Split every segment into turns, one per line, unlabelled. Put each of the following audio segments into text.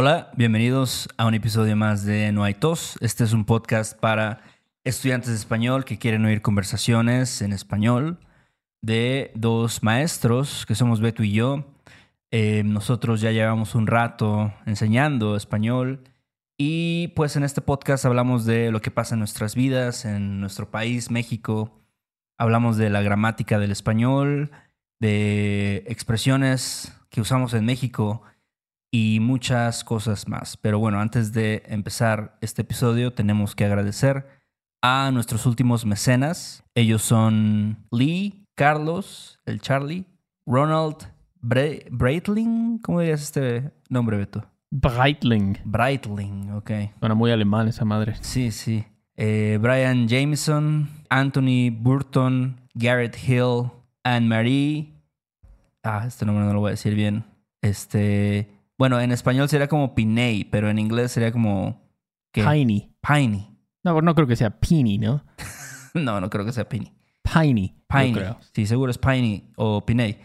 Hola, bienvenidos a un episodio más de No hay tos. Este es un podcast para estudiantes de español que quieren oír conversaciones en español de dos maestros que somos Beto y yo. Eh, nosotros ya llevamos un rato enseñando español y pues en este podcast hablamos de lo que pasa en nuestras vidas, en nuestro país, México. Hablamos de la gramática del español, de expresiones que usamos en México y muchas cosas más. Pero bueno, antes de empezar este episodio tenemos que agradecer a nuestros últimos mecenas. Ellos son Lee, Carlos, el Charlie, Ronald Breitling. ¿Cómo dirías este nombre, Beto?
Breitling.
Breitling, ok.
Suena muy alemán esa madre.
Sí, sí. Eh, Brian Jameson, Anthony Burton, Garrett Hill, Anne-Marie. Ah, este nombre no lo voy a decir bien. Este. Bueno, en español sería como Piney, pero en inglés sería como. ¿qué?
Piney.
Piney.
No, no creo que sea Pini, ¿no?
no, no creo que sea Piney.
Piney.
Piney.
creo.
Sí, seguro es Piney o Piney.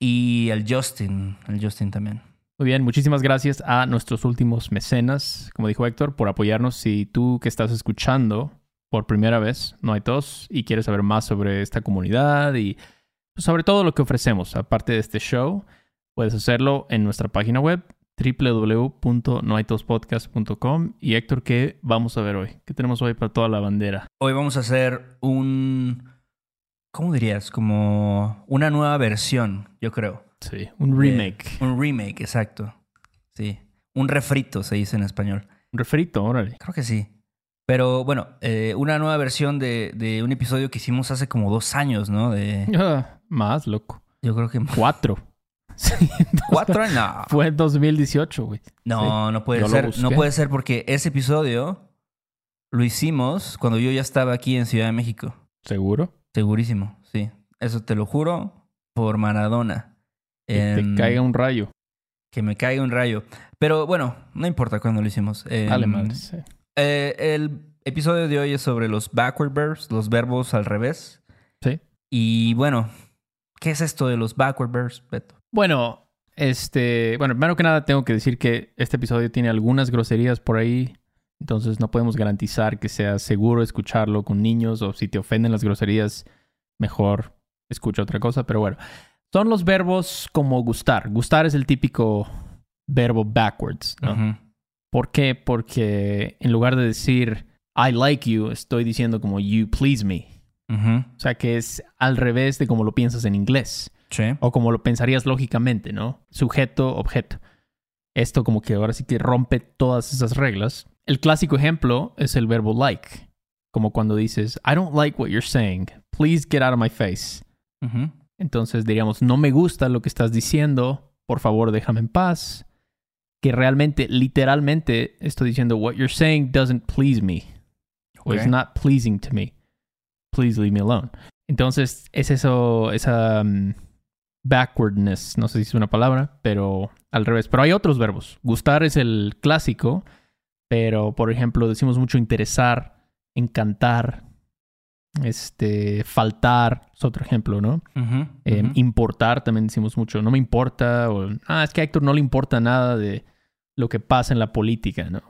Y el Justin. El Justin también.
Muy bien, muchísimas gracias a nuestros últimos mecenas, como dijo Héctor, por apoyarnos. Si tú que estás escuchando por primera vez, no hay tos, y quieres saber más sobre esta comunidad y pues, sobre todo lo que ofrecemos, aparte de este show, puedes hacerlo en nuestra página web www.noaitospodcast.com. Y Héctor, ¿qué vamos a ver hoy? ¿Qué tenemos hoy para toda la bandera?
Hoy vamos a hacer un. ¿Cómo dirías? Como una nueva versión, yo creo.
Sí, un remake.
Eh, un remake, exacto. Sí. Un refrito se dice en español.
Un refrito, órale.
Creo que sí. Pero bueno, eh, una nueva versión de, de un episodio que hicimos hace como dos años, ¿no? De,
Ah, más, loco.
yo creo que
Cuatro. Sí,
cuatro años. No,
Fue en 2018, güey.
no, no puede
Yo
ser. No puede ser porque ese episodio lo hicimos cuando yo ya estaba aquí en Ciudad de México.
¿Seguro?
Segurísimo, sí. Eso te lo juro por Maradona.
Que te caiga un rayo.
que me caiga un rayo. Pero bueno, no importa cuándo lo hicimos. Em,
sí.
eh, el episodio de hoy es sobre los backward verbs, los verbos al revés.
Sí.
Y bueno, ¿qué es esto de los backward verbs, Beto?
Bueno, este, bueno, primero que nada tengo que decir que este episodio tiene algunas groserías por ahí, entonces no podemos garantizar que sea seguro escucharlo con niños o si te ofenden las groserías, mejor escucha otra cosa, pero bueno. Son los verbos como gustar. Gustar es el típico verbo backwards, ¿no? ¿Por qué? Porque en lugar de decir I like you, estoy diciendo como you please me. O sea que es al revés de como lo piensas en inglés.
Sí.
O como lo pensarías lógicamente, ¿no? Sujeto, objeto. Esto como que ahora sí que rompe todas esas reglas. El clásico ejemplo es el verbo like. Como cuando dices, I don't like what you're saying. Please get out of my face.
Ujú.
Entonces diríamos, no me gusta lo que estás diciendo. Por favor, déjame en paz. Que realmente, literalmente, estoy diciendo, what you're saying doesn't please me. O
Ok.
it's not pleasing to me. Please leave me alone. Entonces, es eso, esa mm, backwardness, no sé si es una palabra, pero al revés. Pero hay otros verbos. Gustar es el clásico, pero por ejemplo, decimos mucho interesar, encantar, este, faltar, es otro ejemplo, ¿no? Eh. Importar también decimos mucho, no me importa, o ah, es que a Héctor no le importa nada de lo que pasa en la política, ¿no?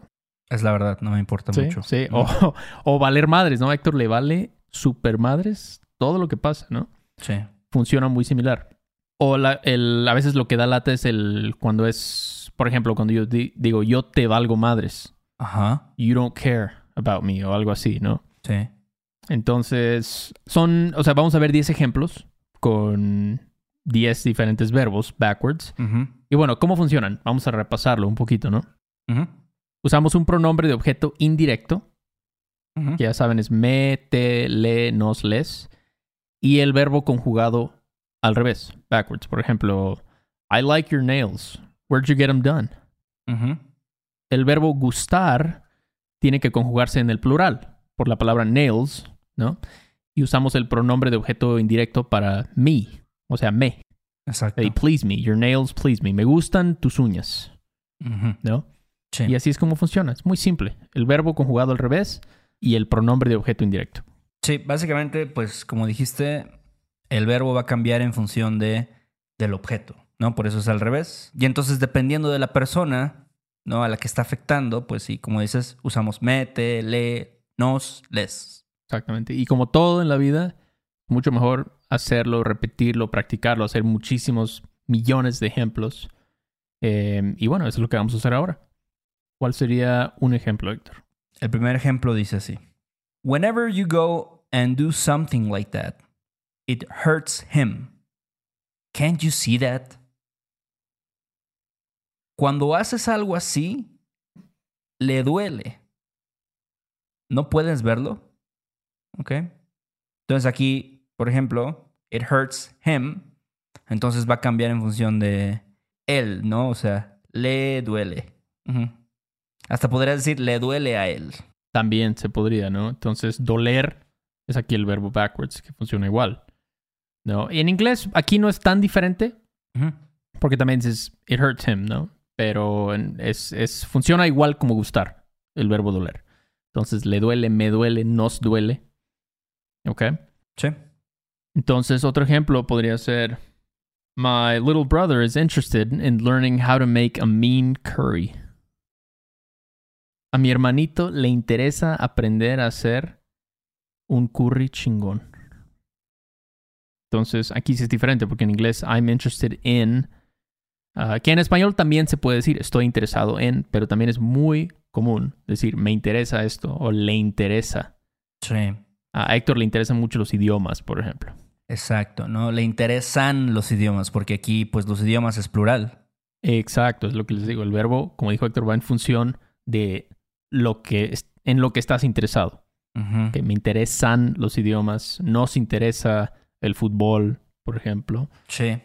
Es la verdad, no me importa
Sí,
mucho.
sí. O, o valer madres, ¿no? A Héctor le vale super madres todo lo que pasa, ¿no?
Sí.
Funciona muy similar. O la- el, a veces lo que da lata es el cuando es, por ejemplo, cuando yo di- digo yo te valgo madres,
Ajá.
you don't care about me o algo así, ¿no?
Sí.
Entonces, son, o sea, vamos a ver 10 ejemplos con 10 diferentes verbos backwards. Y bueno, ¿cómo funcionan? Vamos a repasarlo un poquito, ¿no?
Ujú.
Usamos un pronombre de objeto indirecto, que ya saben es me, te, le, nos, les, y el verbo conjugado al revés, backwards. Por ejemplo, I like your nails. Where'd you get them done? El verbo gustar tiene que conjugarse en el plural por la palabra nails, ¿no? Y usamos el pronombre de objeto indirecto para me, o sea, me.
Exacto.
They please me, your nails please me. Me gustan tus uñas. ¿no?
Sí.
Y así es como funciona. Es muy simple. El verbo conjugado al revés y el pronombre de objeto indirecto.
Sí, básicamente, pues como dijiste, el verbo va a cambiar en función de, del objeto, ¿no? Por eso es al revés. Y entonces, dependiendo de la persona, ¿no? A la que está afectando, pues sí, como dices, usamos mete, le, nos, les.
Exactamente. Y como todo en la vida, mucho mejor hacerlo, repetirlo, practicarlo, hacer muchísimos millones de ejemplos. Eh, y bueno, eso es lo que vamos a hacer ahora. ¿Cuál sería un ejemplo, Héctor?
El primer ejemplo dice así. Whenever you go and do something like that, it hurts him. Can't you see that? Cuando haces algo así, le duele. ¿No puedes verlo? ¿Ok? Entonces aquí, por ejemplo, it hurts him. Entonces va a cambiar en función de él, ¿no? O sea, le duele. Hasta podría decir, le duele a él.
También se podría, ¿no? Entonces, doler es aquí el verbo backwards, que funciona igual. ¿No? Y en inglés, aquí no es tan diferente, porque también dices, it hurts him, ¿no? Pero es, es, funciona igual como gustar, el verbo doler. Entonces, le duele, me duele, nos duele. ¿Ok?
Sí.
Entonces, otro ejemplo podría ser, My little brother is interested in learning how to make a mean curry. A mi hermanito le interesa aprender a hacer un curry chingón. Entonces, aquí sí es diferente porque en inglés I'm interested in, ah, que en español también se puede decir estoy interesado en, pero también es muy común decir me interesa esto o le interesa.
Sí.
A Héctor le interesan mucho los idiomas, por ejemplo.
Exacto, ¿no? Le interesan los idiomas, porque aquí, pues, los idiomas es plural.
Exacto, es lo que les digo. El verbo, como dijo Héctor, va en función de lo que en lo que estás interesado. Que me interesan los idiomas, nos interesa el fútbol, por ejemplo.
Sí.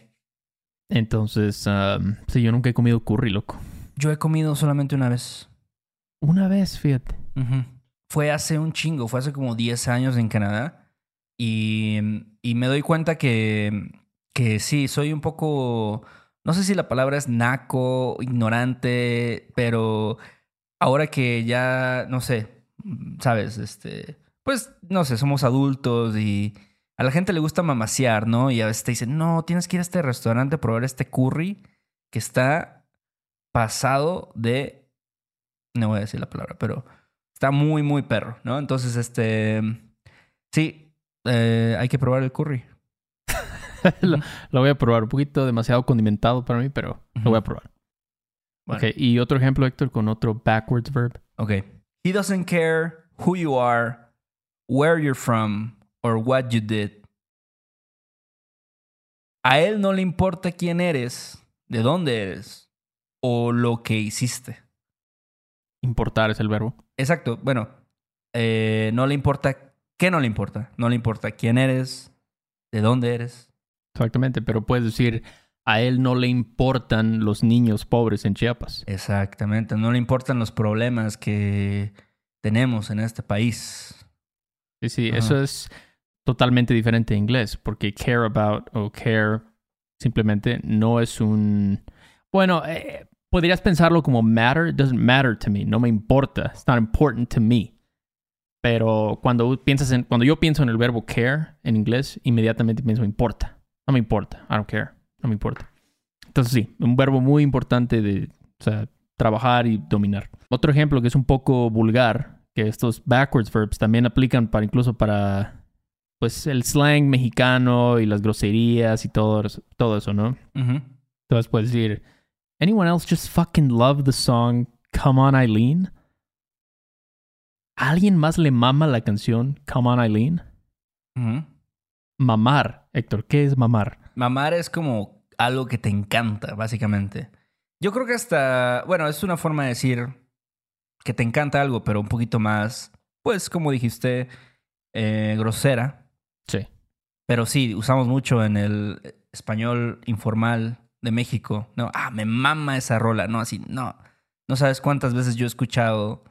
Entonces, um, sí, yo nunca he comido curry, loco.
Yo he comido solamente una vez.
Una vez, fíjate.
Fue hace un chingo, fue hace como 10 años en Canadá. Y, y me doy cuenta que, que sí, soy un poco, no sé si la palabra es naco, ignorante, pero ahora que ya, no sé, sabes, este, pues, no sé, somos adultos y a la gente le gusta mamasear, ¿no? Y a veces te dicen, no, tienes que ir a este restaurante a probar este curry que está pasado de, no voy a decir la palabra, pero está muy, muy perro, ¿no? Entonces, este, sí, eh, hay que probar el curry.
lo, lo voy a probar. Un poquito demasiado condimentado para mí, pero lo voy a probar.
Bueno,
Ok, y otro ejemplo, Héctor, con otro backwards verb.
ok. He doesn't care who you are, where you're from, or what you did. A él no le importa quién eres, de dónde eres, o lo que hiciste.
Importar es el verbo.
Exacto, bueno, eh, no le importa, ¿qué no le importa? No le importa quién eres, de dónde eres.
Exactamente, pero puedes decir, a él no le importan los niños pobres en Chiapas.
Exactamente, no le importan los problemas que tenemos en este país.
Sí, sí,
Ajá.
eso es totalmente diferente en inglés, porque care about o care simplemente no es un... Bueno, eh, podrías pensarlo como matter, it doesn't matter to me, no me importa, it's not important to me. Pero cuando piensas en, cuando yo pienso en el verbo care en inglés, inmediatamente pienso importa. No me importa, I don't care, no me importa. Entonces sí, un verbo muy importante de o sea, trabajar y dominar. Otro ejemplo que es un poco vulgar, que estos backwards verbs también aplican para incluso para pues el slang mexicano y las groserías y todo, eso- todo eso, ¿no? Entonces puedes decir, anyone else just fucking love the song Come On Eileen? ¿A ¿Alguien más le mama la canción Come On Eileen? Mamar, Héctor, ¿qué es mamar?
Mamar es como algo que te encanta, básicamente. Yo creo que hasta, bueno, es una forma de decir que te encanta algo, pero un poquito más, pues, como dijiste, eh, grosera.
Sí.
Pero sí, usamos mucho en el español informal de México. No, ah, me mama esa rola. No, así, no. No sabes cuántas veces yo he escuchado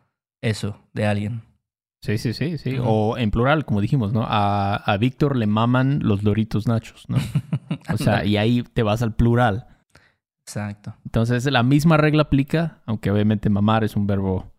eso de alguien.
Sí, sí, sí, sí. O en plural, como dijimos, ¿no? A, a Víctor le maman los Doritos Nachos, ¿no? O sea, y ahí te vas al plural.
Exacto.
Entonces, la misma regla aplica, aunque obviamente mamar es un verbo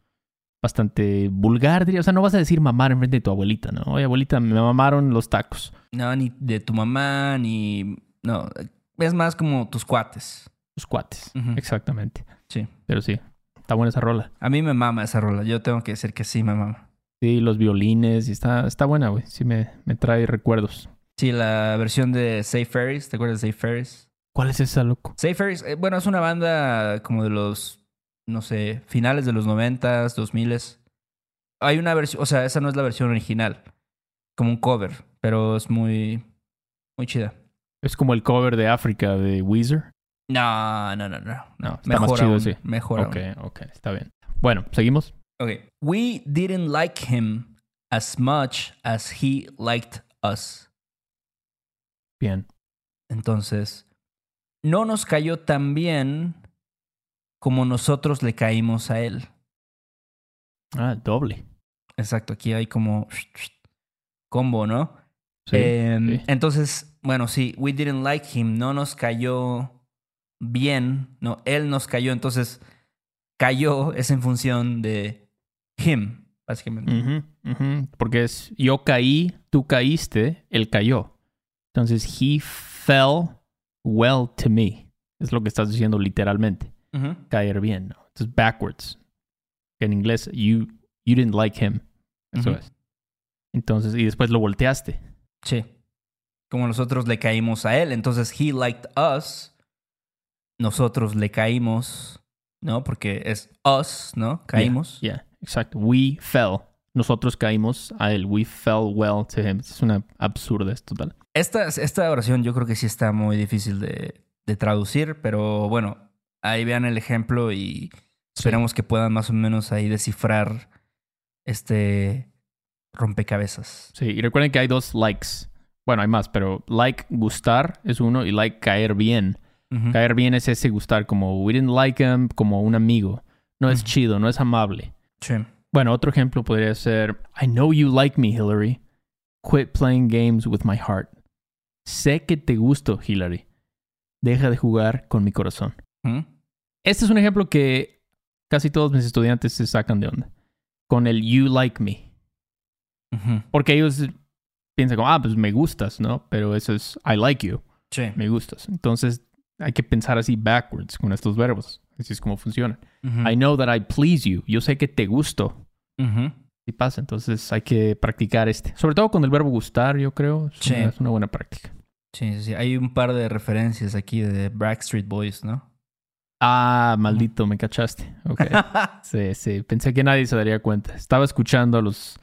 bastante vulgar, diría. O sea, no vas a decir mamar en frente de tu abuelita, ¿no? Oye, abuelita, me mamaron los tacos.
No, ni de tu mamá, ni. No, es más como tus cuates.
Los cuates. Exactamente.
Sí.
Pero sí. está buena esa rola.
A mí me mama esa rola. Yo tengo que decir que sí me mama.
Sí, los violines, y está, está buena, güey. Sí me, me trae recuerdos.
Sí, la versión de Safe Ferries. ¿Te acuerdas de Safe Ferries?
¿Cuál es esa, loco?
Safe Ferries, eh, bueno, es una banda como de los, no sé, finales de los noventas, dos miles. Hay una versión, o sea, esa no es la versión original. Como un cover, pero es muy, muy chida.
Es como el cover de África de Weezer.
No, no, no, no.
No, está más chido,
aún,
sí.
Mejor
Ok,
aún.
ok, está bien. Bueno, seguimos.
Okay. We didn't like him as much as he liked us.
Bien.
Entonces, no nos cayó tan bien como nosotros le caímos a él.
Ah, doble.
Exacto, aquí hay como combo, ¿no?
Sí,
Em,
sí.
Entonces, bueno, sí, we didn't like him, no nos cayó bien, no, él nos cayó, entonces cayó es en función de him, básicamente.
Porque es yo caí, tú caíste, él cayó. Entonces, he fell well to me. Es lo que estás diciendo literalmente. Caer bien, ¿no? Entonces, backwards. En inglés, you, you didn't like him. Eso es. Entonces, y después lo volteaste.
Sí. Como nosotros le caímos a él, entonces he liked us, nosotros le caímos, ¿no? Porque es us, ¿no? Caímos.
Yeah, exacto. We fell. Nosotros caímos a él. We fell well to him. Es una absurda total.
Esta, esta oración yo creo que sí está muy difícil de, de traducir, pero bueno, ahí vean el ejemplo y esperemos que puedan más o menos ahí descifrar este rompecabezas.
Sí, y recuerden que hay dos likes. Bueno, hay más, pero like gustar es uno y like caer bien. Caer bien es ese gustar, como we didn't like him, como un amigo. No es chido, no es amable.
Sí.
Bueno, otro ejemplo podría ser I know you like me, Hillary. Quit playing games with my heart. Sé que te gusto, Hillary. Deja de jugar con mi corazón. Este es un ejemplo que casi todos mis estudiantes se sacan de onda. Con el you like me. Porque ellos piensan como, ah, pues me gustas, ¿no? Pero eso es I like you.
Sí.
Me gustas. Entonces hay que pensar así backwards con estos verbos. Así es como funcionan. I know that I please you. Yo sé que te gusto.
Ujú.
Y pasa. Entonces hay que practicar este. Sobre todo con el verbo gustar, yo creo. Es,
Sí.
una, es una buena práctica.
Sí, sí, sí. Hay un par de referencias aquí de Backstreet Boys, ¿no?
Ah, maldito, me cachaste. Ok. Sí, sí. Pensé que nadie se daría cuenta. Estaba escuchando a los,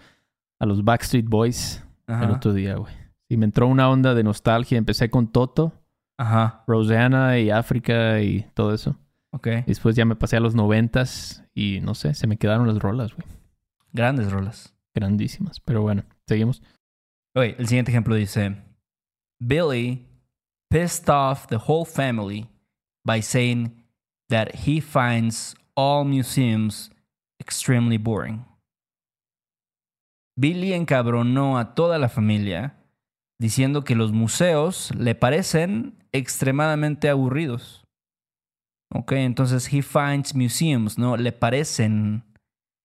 a los Backstreet Boys
Ajá.
el otro día, güey. Y me entró una onda de nostalgia. Empecé con Toto,
Ajá.
Rosanna y África y todo eso.
Ok.
Y después ya me pasé a los noventas y no sé, se me quedaron las rolas, güey.
Grandes rolas.
Grandísimas. Pero bueno, seguimos.
Ok, el siguiente ejemplo dice: Billy pissed off the whole family by saying that he finds all museums extremely boring. Billy encabronó a toda la familia diciendo que los museos le parecen extremadamente aburridos. Ok, entonces he finds museums, ¿no? Le parecen.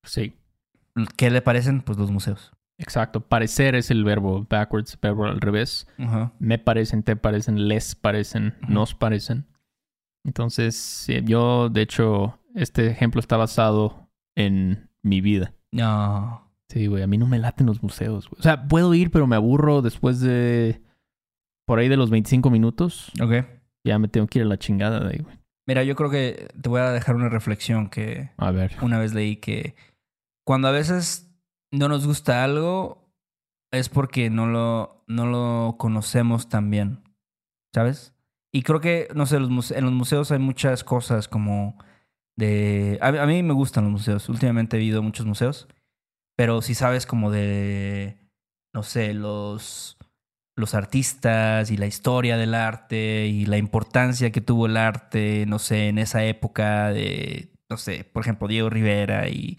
Sí,
¿Qué le parecen? Pues los museos.
exacto. Parecer es el verbo backwards, verbo al revés. Me parecen, te parecen, les parecen, nos parecen. Entonces, sí, yo, de hecho, este ejemplo está basado en mi vida.
No.
Sí, güey, a mí no me laten los museos, güey. O sea, puedo ir, pero me aburro después de... Por ahí de los 25 minutos.
Ok.
Ya me tengo que ir a la chingada de ahí, güey.
Mira, yo creo que te voy a dejar una reflexión que
A ver.
una vez leí que cuando a veces no nos gusta algo es porque no lo, no lo conocemos tan bien, ¿sabes? Y creo que, no sé, los en los museos hay muchas cosas como de... A, a mí me gustan los museos, últimamente he ido a muchos museos, pero si sabes como de, no sé, los, los artistas y la historia del arte y la importancia que tuvo el arte, no sé, en esa época de, no sé, por ejemplo, Diego Rivera y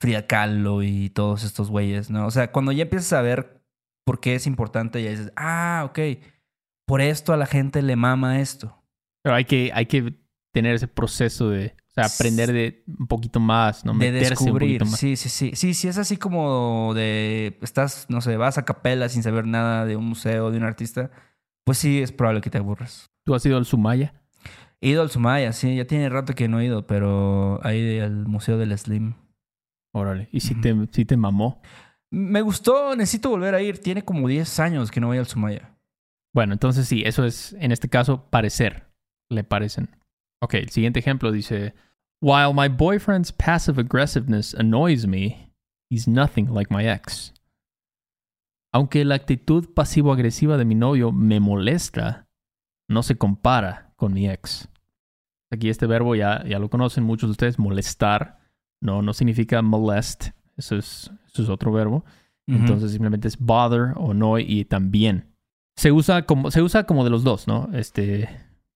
Frida Kahlo y todos estos güeyes, ¿no? O sea, cuando ya empiezas a ver por qué es importante, ya dices, ah, ok, por esto a la gente le mama esto.
Pero hay que, hay que tener ese proceso de... O sea, aprender de un poquito más, ¿no?
de
Meterse un
descubrir.
poquito más.
Sí, sí, sí. Sí, sí, es así como de. Estás, no sé, vas a capela sin saber nada de un museo, de un artista. Pues sí, es probable que te aburras.
¿Tú has ido al Sumaya?
He ido al Sumaya, sí, ya tiene rato que no he ido, pero ahí al Museo del Slim.
Órale. ¿Y si, te, si te mamó?
Me gustó, necesito volver a ir. Tiene como 10 años que no voy al Sumaya.
Bueno, entonces sí, eso es, en este caso, parecer. Le parecen. Ok, el siguiente ejemplo dice: While my boyfriend's passive aggressiveness annoys me, he's nothing like my ex. Aunque la actitud pasivo-agresiva de mi novio me molesta, no se compara con mi ex. Aquí este verbo ya, ya lo conocen muchos de ustedes, molestar. No, no significa molest. Eso es, eso es otro verbo. Entonces simplemente es bother o annoy y también. Se usa como, se usa como de los dos, ¿no? Este,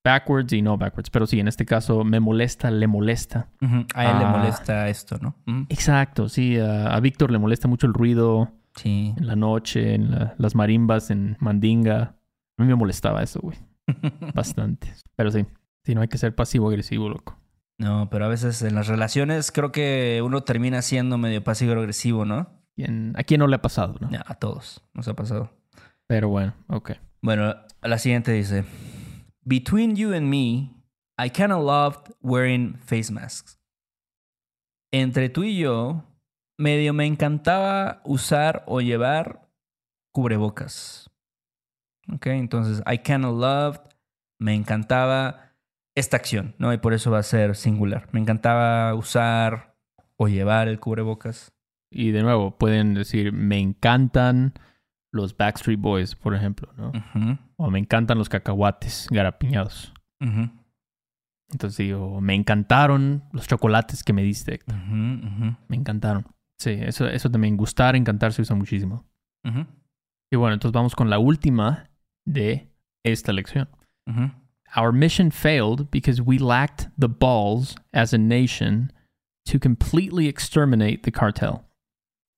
backwards y no backwards. Pero sí, en este caso me molesta, le molesta.
A él le
Ah.
molesta esto, ¿no?
Exacto, sí. A, a Víctor le molesta mucho el ruido
Sí.
en la noche, en la- las marimbas, en Mandinga. A mí me molestaba eso, güey. Bastante. Pero sí, sí, no hay que ser pasivo-agresivo, loco.
No, pero a veces en las relaciones creo que uno termina siendo medio pasivo-agresivo, ¿no?
¿Quién- ¿A quién no le ha pasado, no?
A todos nos ha pasado.
Pero bueno, ok.
Bueno, la siguiente dice: Between you and me, I kinda loved wearing face masks. Entre tú y yo, medio me encantaba usar o llevar cubrebocas. Ok, entonces, I kinda loved, me encantaba esta acción, ¿no? Y por eso va a ser singular. Me encantaba usar o llevar el cubrebocas.
Y de nuevo, pueden decir, me encantan los Backstreet Boys, por ejemplo, ¿no? O me encantan los cacahuates garapiñados. Entonces digo, me encantaron los chocolates que me diste, Héctor. Me encantaron. Sí, eso, eso también, gustar, encantar se usa muchísimo. Y bueno, entonces vamos con la última de esta lección. Our mission failed because we lacked the balls as a nation to completely exterminate the cartel.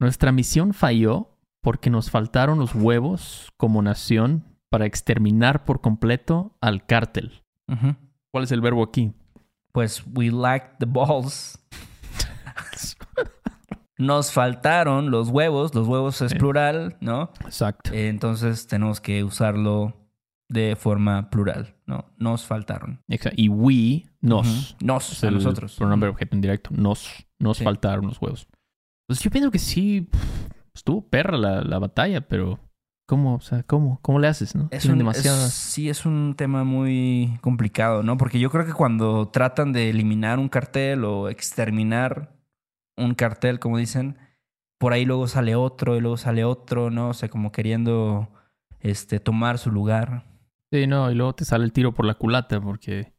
Nuestra misión falló porque nos faltaron los huevos como nación para exterminar por completo al cártel. ¿Cuál es el verbo aquí?
Pues we lacked the balls. Nos faltaron los huevos. Los huevos es
Sí.
plural, ¿no?
Exacto.
Eh, Entonces tenemos que usarlo de forma plural, ¿no? Nos faltaron.
Exacto. Y we, nos.
Nos,
Es
a
el
nosotros.
Pronombre objeto indirecto. Nos. Nos
Sí.
faltaron los huevos. Pues yo pienso que sí. pff, Estuvo perra la, la batalla, pero. ¿Cómo? O sea, ¿cómo? ¿Cómo le haces, no?
Es un,
demasiadas.
es- sí, es un tema muy complicado, ¿no? Porque yo creo que cuando tratan de eliminar un cartel o exterminar un cartel, como dicen, por ahí luego sale otro y luego sale otro, ¿no? O sea, como queriendo este, tomar su lugar.
Sí, no, y luego te sale el tiro por la culata, porque,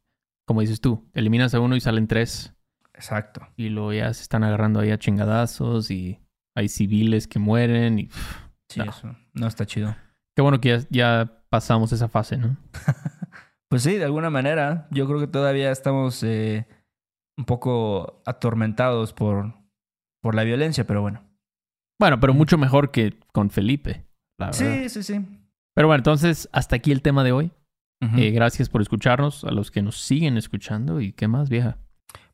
como dices tú, eliminas a uno y salen tres,
Exacto.
y luego ya se están agarrando ahí a chingadazos, y hay civiles que mueren, y pff,
Sí,
No.
eso no está chido.
qué bueno que ya, ya pasamos esa fase, ¿no?
Pues sí, de alguna manera, yo creo que todavía estamos eh, un poco atormentados por, por la violencia, pero bueno.
Bueno, pero mucho mejor que con Felipe, la verdad.
Sí, sí, sí.
Pero bueno, entonces, hasta aquí el tema de hoy. Eh, gracias por escucharnos, a los que nos siguen escuchando, y qué más, vieja.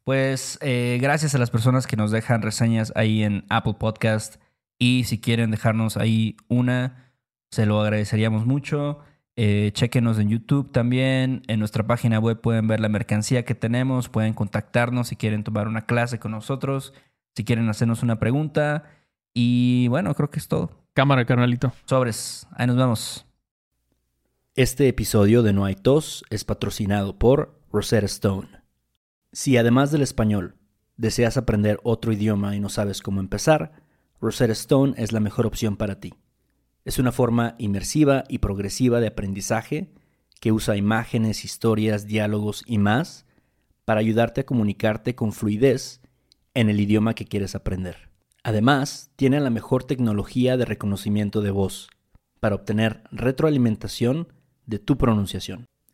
Pues eh, gracias a las personas que nos dejan reseñas ahí en Apple Podcast y si quieren dejarnos ahí una, se lo agradeceríamos mucho. Eh, chéquenos en YouTube también. En nuestra página web pueden ver la mercancía que tenemos, pueden contactarnos si quieren tomar una clase con nosotros, si quieren hacernos una pregunta. Y bueno, creo que es todo.
Cámara, carnalito.
Sobres, ahí nos vemos.
Este episodio de No hay tos es patrocinado por Rosetta Stone. Si además del español deseas aprender otro idioma y no sabes cómo empezar, Rosetta Stone es la mejor opción para ti. Es una forma inmersiva y progresiva de aprendizaje que usa imágenes, historias, diálogos y más para ayudarte a comunicarte con fluidez en el idioma que quieres aprender. Además, tiene la mejor tecnología de reconocimiento de voz para obtener retroalimentación de tu pronunciación.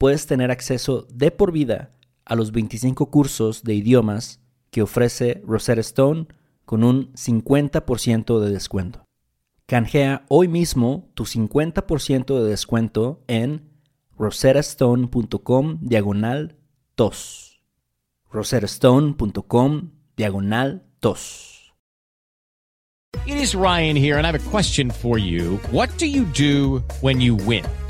puedes tener acceso de por vida
a los 25 cursos de idiomas que ofrece Rosetta Stone con un 50% de descuento. Canjea hoy mismo tu 50% de descuento en rosettastone.com diagonal tos. rosettastone.com diagonal tos.
It is Ryan here, and I have a question for you. What do you do when you win?